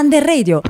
Under Radio.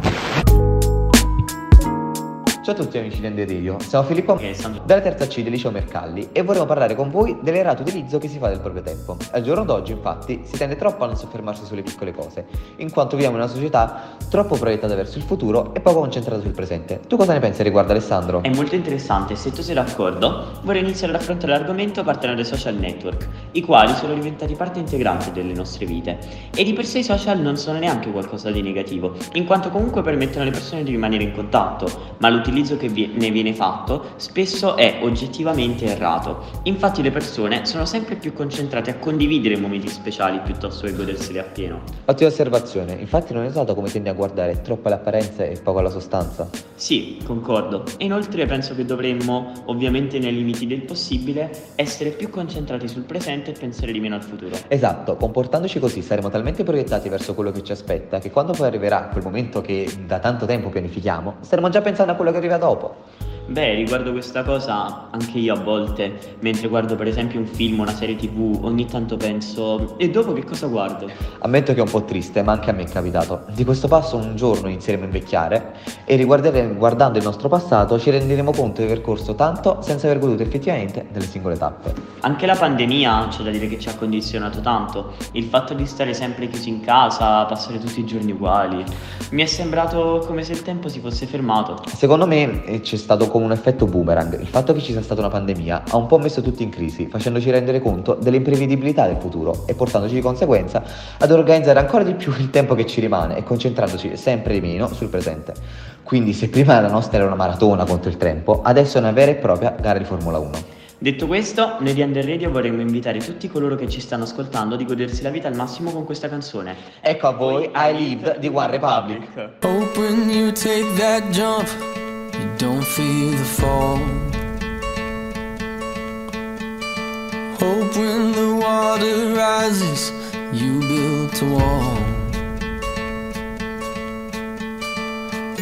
Ciao a tutti amici di Under Radio, siamo Filippo e Alessandro della terza C del liceo Mercalli e vorremmo parlare con voi dell'errato utilizzo che si fa del proprio tempo. Al giorno d'oggi infatti si tende troppo a non soffermarsi sulle piccole cose, in quanto viviamo in una società troppo proiettata verso il futuro e poco concentrata sul presente. Tu cosa ne pensi riguardo Alessandro? È molto interessante, se tu sei d'accordo vorrei iniziare ad affrontare l'argomento partendo dai social network, i quali sono diventati parte integrante delle nostre vite. E di per sé i social non sono neanche qualcosa di negativo, in quanto comunque permettono alle persone di rimanere in contatto, ma l'utilizzo che ne viene fatto spesso è oggettivamente errato. Infatti le persone sono sempre più concentrate a condividere momenti speciali piuttosto che goderseli appieno. Ottima osservazione, infatti non hai notato come tendi a guardare troppo le apparenze e poco alla sostanza? Sì, concordo. E inoltre penso che dovremmo, ovviamente nei limiti del possibile, essere più concentrati sul presente e pensare di meno al futuro. Esatto, comportandoci così saremo talmente proiettati verso quello che ci aspetta che quando poi arriverà quel momento che da tanto tempo pianifichiamo, staremo già pensando a quello che arriva dopo. Beh, riguardo questa cosa, anche io a volte, mentre guardo per esempio un film, una serie tv, ogni tanto penso, e dopo che cosa guardo? Ammetto che è un po' triste, ma anche a me è capitato. Di questo passo un giorno inizieremo a invecchiare e guardando il nostro passato ci renderemo conto di aver corso tanto senza aver goduto effettivamente delle singole tappe. Anche la pandemia c'è da dire che ci ha condizionato tanto. Il fatto di stare sempre chiusi in casa, passare tutti i giorni uguali, mi è sembrato come se il tempo si fosse fermato. Secondo me eh, c'è stato come un effetto boomerang. Il fatto che ci sia stata una pandemia ha un po' messo tutti in crisi, facendoci rendere conto dell'imprevedibilità del futuro e portandoci di conseguenza ad organizzare ancora di più il tempo che ci rimane e concentrandoci sempre di meno sul presente. Quindi se prima la nostra era una maratona contro il tempo, adesso è una vera e propria gara di Formula 1. Detto questo, noi di Under Radio vorremmo invitare tutti coloro che ci stanno ascoltando di godersi la vita al massimo con questa canzone. Ecco a voi I Live di One Republic. Open you take that jump, you don't feel the fall. Hope when the water rises, you build a wall.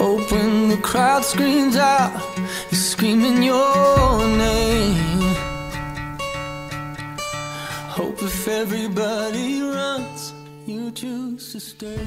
Hope when the crowd screams out, you're screaming your name. Hope if everybody runs, you choose to stay.